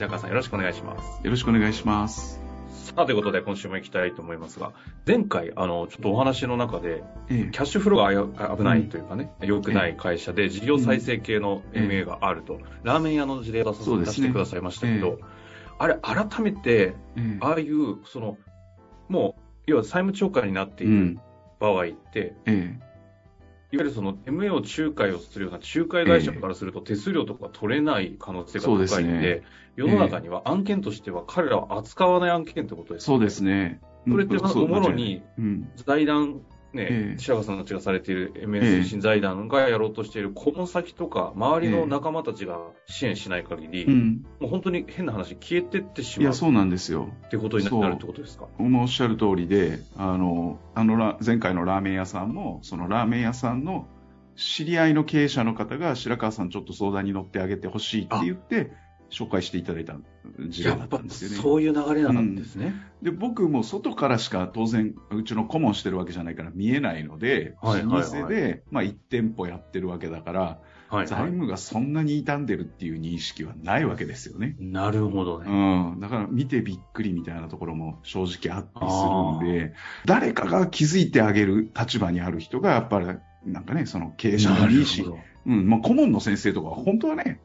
白川さんよろしくお願いします。よろしくお願いします。さあ、ということで今週も行きたいと思いますが、前回、あの、ちょっとお話の中で、ええ。キャッシュフローが危ないというかね、良くない会社で事業再生系の MA があると、ラーメン屋の事例を出してくださいましたけど、えあれ、改めて、ええああいう、その、もう、要は債務超過になっているうん。場合って、えいわゆるその MA を仲介をするような仲介会社からすると手数料とか取れない可能性が高いんで、そうですね。世の中には案件としては彼らは扱わない案件ってことですよね。そうですね。それってまあもろにうん。財団、ねえ、え。白川さんたちがされているえ MS え推進財団がやろうとしている顧問先とか、周りの仲間たちが支援しない限り、うん。もう本当に変な話、消えてってしいやまうそうなんですよ。ってことになるってことですか？おっしゃる通りであのあのラ前回のラーメン屋さんもそのラーメン屋さんの知り合いの経営者の方が白川さんちょっと相談に乗ってあげてほしいって言って紹介していただいた事例だったんですよね。そういう流れなんですね。で僕も外からしか当然うちの顧問してるわけじゃないから見えないので、はいはいはい老舗で、まあ、1店舗やってるわけだから、はい、財務がそんなに傷んでるっていう認識はないわけですよね。なるほどうね。ん、だから見てびっくりみたいなところも正直あったりするんで、誰かが気づいてあげる立場にある人がやっぱりなんかね、その経営者のいいし、ど。うん、まあ顧問の先生とかは本当はね、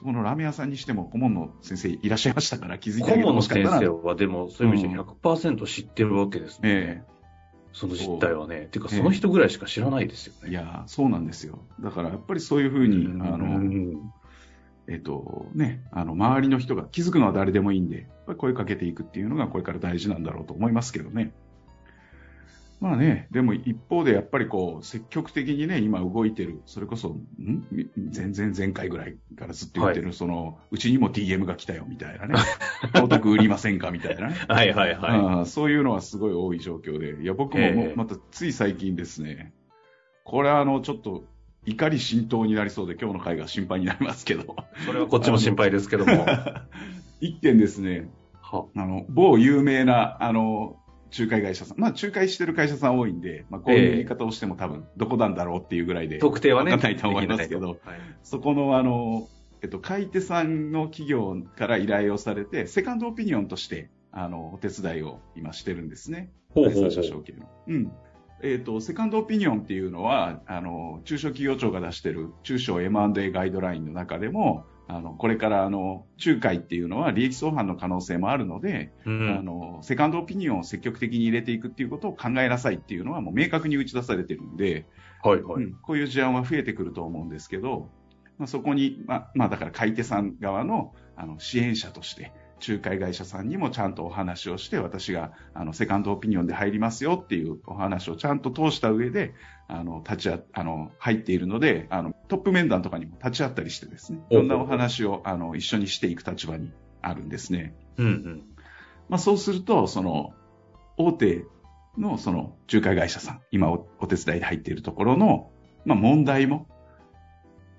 そこのラーメン屋さんにしても顧問の先生いらっしゃいましたから気づいてあげて顧問の。先生はでもそういう意味で100%知ってるわけですね。えその実態はね。ていうかええその人ぐらいしか知らないですよね。えいや、そうなんですよ。だからやっぱりそういうふうに、あうの、んえっとね、あの、周りの人が気づくのは誰でもいいんで、声かけていくっていうのがこれから大事なんだろうと思いますけどね。まあね、でも一方でやっぱりこう、積極的にね、今動いてる、それこそ、ん？全然前回ぐらいからずっと言ってる、その、うちにも DM が来たよみたいなね、お宅売りませんかみたいなね。はいはいはい。そういうのはすごい多い状況で、いや、僕もまたつい最近ですね、これはあの、ちょっと怒り浸透になりそうで、今日の会が心配になりますけど、それはこっちも心配ですけども。一点ですね、は。あの、某有名な、あの、仲介会社さん、まあ、仲介してる会社さん多いんで、まあ、こういう言い方をしても多分、どこなんだろうっていうぐらいで、特定はね。わかんないと思いますけどはいそこのあの、えっと、買い手さんの企業から依頼をされて、セカンドオピニオンとして、あの、お手伝いを今してるんですね。ほうほうほうん。えっ、と、セカンドオピニオンっていうのは、あの、中小企業庁が出してる中小 M&A ガイドラインの中でも、あの、これからあの、仲介っていうのは利益相反の可能性もあるので、うんあの、セカンドオピニオンを積極的に入れていくっていうことを考えなさいっていうのはもう明確に打ち出されてるんで、はいはい。うんこういう事案は増えてくると思うんですけど、まあ、そこに、まあ、まあ、だから買い手さん側のあの支援者として、仲介会社さんにもちゃんとお話をして、私があのセカンドオピニオンで入りますよっていうお話をちゃんと通した上で、あの立ち会あの入っているのであの、トップ面談とかにも立ち会ったりしてですね、いろんなお話をあの一緒にしていく立場にあるんですね。うんうん。まあ、そうすると、その、大手のその仲介会社さん、今おお手伝いで入っているところの、まあ、問題も、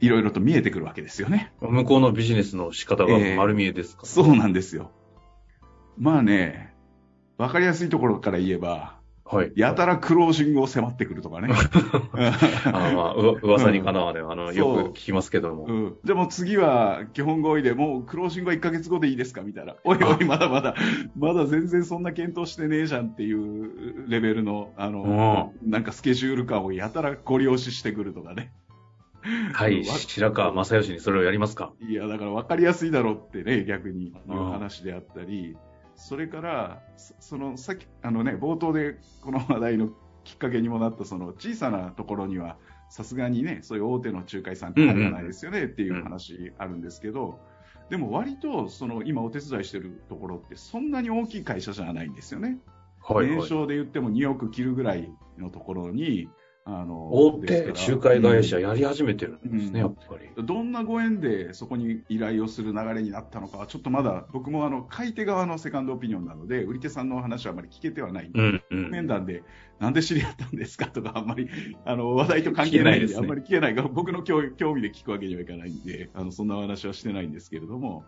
いろいろと見えてくるわけですよね。向こうのビジネスの仕方が丸見えですか、そうなんですよ。まあね、わかりやすいところから言えば、はい。やたらクロージングを迫ってくるとかね。あまあ、うわ噂にかなわね、あの、よく聞きますけども。うん、でも次は基本合意でもうクロージングは1ヶ月後でいいですかみたいな。おいおい、まだまだ、まだ全然そんな検討してねえじゃんっていうレベルの、あの、なんかスケジュール感をやたらご利用ししてくるとかね。はい。わ白川正義にそれをやりますかいや、だから分かりやすいだろうってね、逆にいううん話であったり、それから、そその、さっき、あのね、冒頭でこの話題のきっかけにもなった、その小さなところには、さすがにね、そういう大手の仲介さんって入らないですよねっていう話あるんですけど、でも割と、その今お手伝いしてるところってそんなに大きい会社じゃないんですよね。はい、年はい。商で言っても2億切るぐらいのところに、あの、大手仲介会社やり始めてるんですね、うん。やっぱり。どんなご縁でそこに依頼をする流れになったのかは、ちょっとまだ僕もあの買い手側のセカンドオピニオンなので、売り手さんのお話はあまり聞けてはないんで、うんうん。面談で、なんで知り合ったんですかとか、あんまり あの話題と関係ないんで、ですね。あんまり聞けない。が、僕の興興味で聞くわけにはいかないんで、あのそんなお話はしてないんですけれども、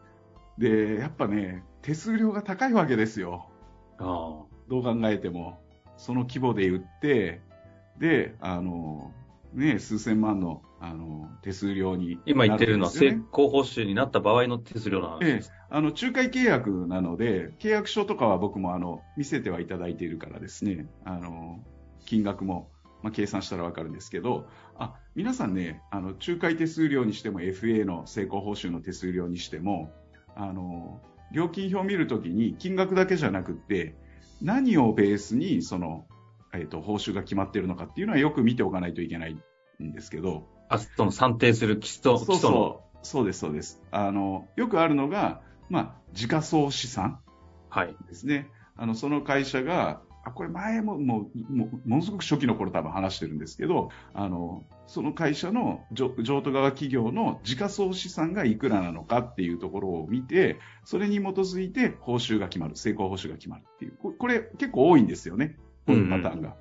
でやっぱね、手数料が高いわけですよ。あ。どう考えても、その規模で売って、で、あの、ね、数千万の、あの、手数料に今言ってるのは成功報酬になった場合の手数料の話ええ。です。、あの仲介契約なので、契約書とかは僕もあの見せてはいただいているからですね、あの金額も、まあ、計算したら分かるんですけど、あ皆さんね、あの仲介手数料にしても、FA の成功報酬の手数料にしても、あの料金表を見るときに金額だけじゃなくって、何をベースにその、えー、と報酬が決まっているのかっていうのはよく見ておかないといけないんですけど、あ、その算定する基礎、基そう。そう、そうです、そうです。あの、よくあるのが、まあ、時価総資産はい。ですね。あの、その会社が、あ、これ前も、もう、もうものすごく初期の頃多分話してるんですけど、あの、その会社の譲譲渡側企業の時価総資産がいくらなのかっていうところを見て、それに基づいて報酬が決まる、成功報酬が決まるっていう。ここれ結構多いんですよね。こういうパターンが。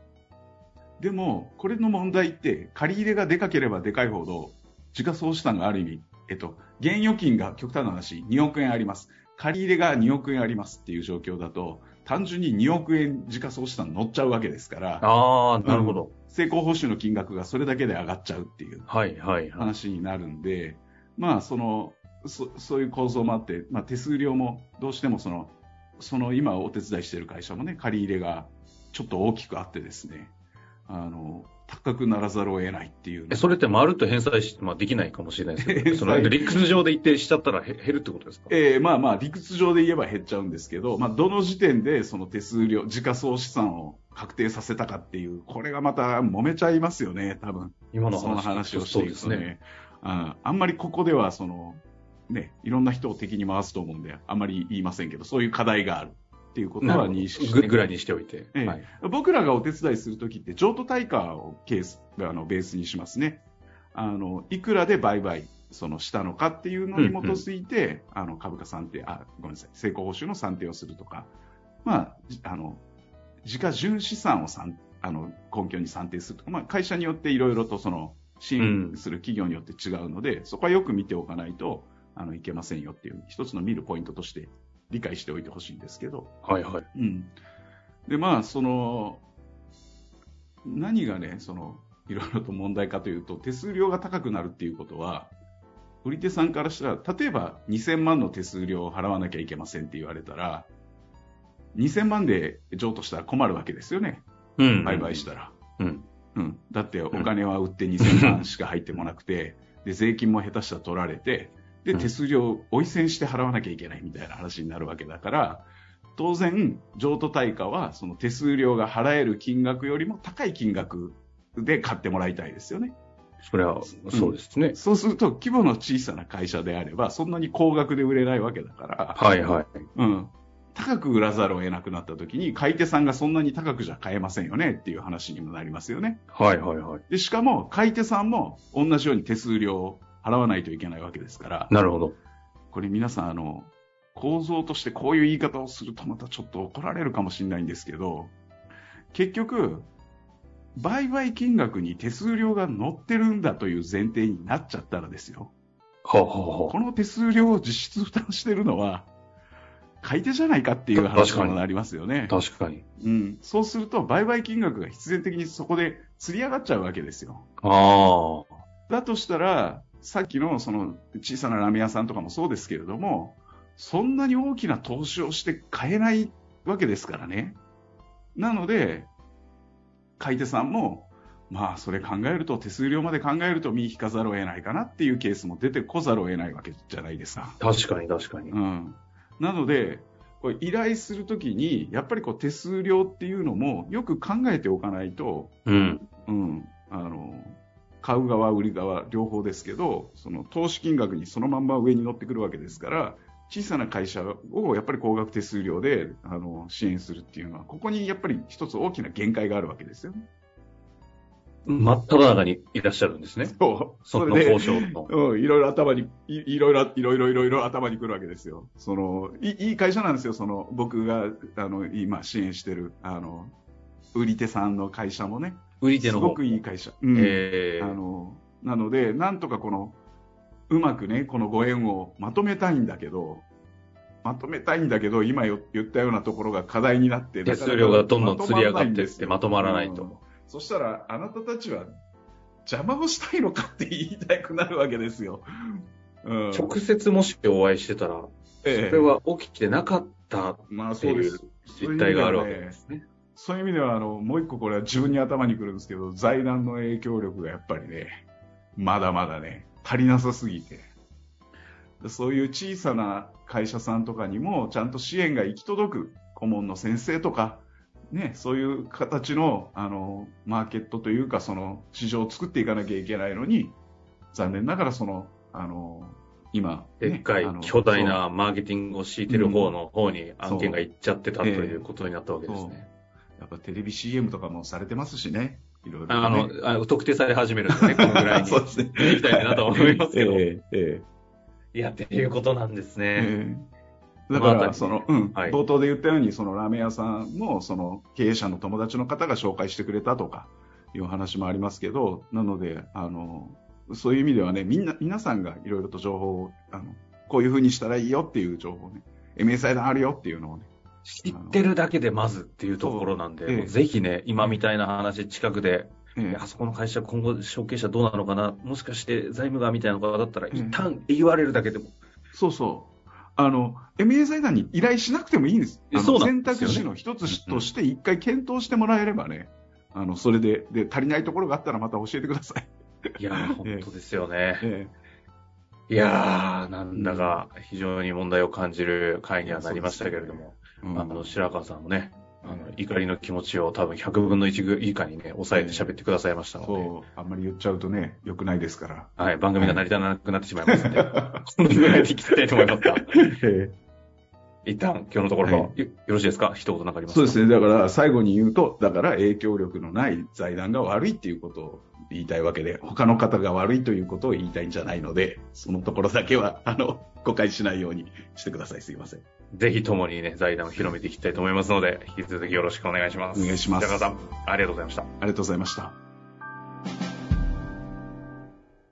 でも、これの問題って、借り入れがでかければでかいほど、時価総資産がある意味、えっと、現預金が極端な話、2億円あります。借り入れが2億円ありますっていう状況だと、単純に2億円時価総資産乗っちゃうわけですから、ああ、なるほど。成功報酬の金額がそれだけで上がっちゃうっていうはい、はい、はい。話になるんで、まあ、その、そそういう構造もあって、まあ、手数料もどうしてもその、その今お手伝いしている会社もね、借り入れがちょっと大きくあってですね、あの、高くならざるを得ないっていうそれってまるっと返済し、まあ、できないかもしれないですけど、その理屈上で一定しちゃったらへ減るってことですか？えーまあまあ理屈上で言えば減っちゃうんですけど、まあどの時点でその手数料、時価総資産を確定させたかっていう、これがまた揉めちゃいますよね、多分。今のその話話をしていくとね。ああんまりここではその、ね、いろんな人を敵に回すと思うんで、あんまり言いませんけど、そういう課題があるっていうことは認識ぐぐらいにしておいて。ええ。はい。僕らがお手伝いするときって、譲渡対価をケース、あの、ベースにしますね。あの、いくらで売買、その、したのかっていうのに基づいて、あの、株価算定、あ、ごめんなさい、成功報酬の算定をするとか、まあ、じあの、時価純資産を算、あの、根拠に算定するとか、まあ、会社によっていろいろとその、支援する企業によって違うので、そこはよく見ておかないと、あの、いけませんよっていう、一つの見るポイントとして理解しておいてほしいんですけど、はい、はい。うん。で、まあ、その、何がね、その、いろいろと問題かというと、手数料が高くなるっていうことは、売り手さんからしたら、例えば2000万の手数料を払わなきゃいけませんって言われたら、2000万で譲渡したら困るわけですよね。うん。売買したら。うん。うん。だってお金は売って2000万しか入ってもなくて、で、税金も下手したら取られて、で、うん手数料を追い銭して払わなきゃいけないみたいな話になるわけだから、当然、譲渡対価は、その手数料が払える金額よりも高い金額で買ってもらいたいですよね。それは、そうですね。そうすると、規模の小さな会社であれば、そんなに高額で売れないわけだから、はい、はい。うん。高く売らざるを得なくなった時に、買い手さんがそんなに高くじゃ買えませんよねっていう話にもなりますよね。はい、はい、はい。で、しかも、買い手さんも同じように手数料を払わないといけないわけですから、なるほど。これ皆さん、あの、構造としてこういう言い方をするとまたちょっと怒られるかもしれないんですけど、結局、売買金額に手数料が乗ってるんだという前提になっちゃったらですよ。はあ、はあ、はこの手数料を実質負担してるのは、買い手じゃないかっていう話にもなりますよねあ。。確かに。うん。そうすると、売買金額が必然的にそこで釣り上がっちゃうわけですよ。ああ。だとしたら、さっきのその小さなラーメン屋さんとかもそうですけれども、そんなに大きな投資をして買えないわけですからね。なので、買い手さんも、まあ、それ考えると、手数料まで考えると身引かざるを得ないかなっていうケースも出てこざるを得ないわけじゃないですか。確かに、確かに。うん。なので、これ依頼するときに、やっぱりこう手数料っていうのもよく考えておかないと、うん。うん、あの、買う側、売り側、両方ですけど、その投資金額にそのまんま上に乗ってくるわけですから、小さな会社をやっぱり高額手数料であの支援するっていうのは、ここにやっぱり一つ大きな限界があるわけですよね。真っ只中にいらっしゃるんですね。そう。その交渉の。うん、いろいろ頭に、いいろいろ、いろいろ、いろいろ頭に来るわけですよ。その、いいい会社なんですよ、その、僕が、あの、今支援してる、あの、売り手さんの会社もね。売り手の方すごくいい会社。うん。えーあの、なので、なんとかこの、うまくね、このご縁をまとめたいんだけど、まとめたいんだけど、今よ言ったようなところが課題になって、手数料がどんどん釣り上がっていってまとまらないうんと。そしたら、あなたたちは邪魔をしたいのかって言いたくなるわけですよ。うん、直接もしお会いしてたら、ええそれは起きてなかったまあっていう。実態があるわけですね。そういう意味では、あの、もう一個これは自分に頭にくるんですけど、財団の影響力がやっぱりね、まだまだね、足りなさすぎて。そういう小さな会社さんとかにも、ちゃんと支援が行き届く顧問の先生とか、ね、そういう形の、あの、マーケットというか、その、市場を作っていかなきゃいけないのに、残念ながらその、あの、今、ねでっかいあの巨大なマーケティングを敷いてる方の方に案件が行っちゃってたということになったわけですね。やっぱテレビ CM とかもされてますしね。いろいろ、ね。あの、特定され始めるんですね、このぐらいに。そうですね。いきたいなと思いますけど。えええいや、っていうことなんですえね。ええだから、その、うん、はい冒頭で言ったように、そのラーメン屋さんも、その経営者の友達の方が紹介してくれたとか、いう話もありますけど、なので、あの、そういう意味ではね、みんな、皆さんがいろいろと情報を、あの、こういう風にしたらいいよっていう情報をね、MSI 団あるよっていうのをね、知ってるだけでまずっていうところなんで、ええぜひね、今みたいな話近くで、ええあそこの会社今後承継者どうなのかな、もしかして財務側みたいな方だったら、ええ一旦言われるだけでも、そうそう。あの、MSI 団に依頼しなくてもいいんです。そうなん選ですよね択肢の一つとして一回検討してもらえればね、あの、それで、で、足りないところがあったらまた教えてください。いやー、本当ですよね。えいやー、なんだか非常に問題を感じる回にはなりましたけれども、えうんあの、白川さんもね、あの、怒りの気持ちを多分100分の1以下にね、抑えて喋ってくださいましたので、そう、あんまり言っちゃうとね、良くないですから。はい、番組が成り立たなくなってしまいますので、このぐらいで聞きたいと思います。が、え。一旦今日のところ、はよよろしいですか？一言なんかありますか？そうですね。だから、最後に言うと、だから影響力のない財団が悪いっていうことを言いたいわけで、他の方が悪いということを言いたいんじゃないので、そのところだけは、あの、誤解しないようにしてください。すいません。ぜひともにね、財団を広めていきたいと思いますので、引き続きよろしくお願いします。お願いしますさん、ありがとうございました。ありがとうございました。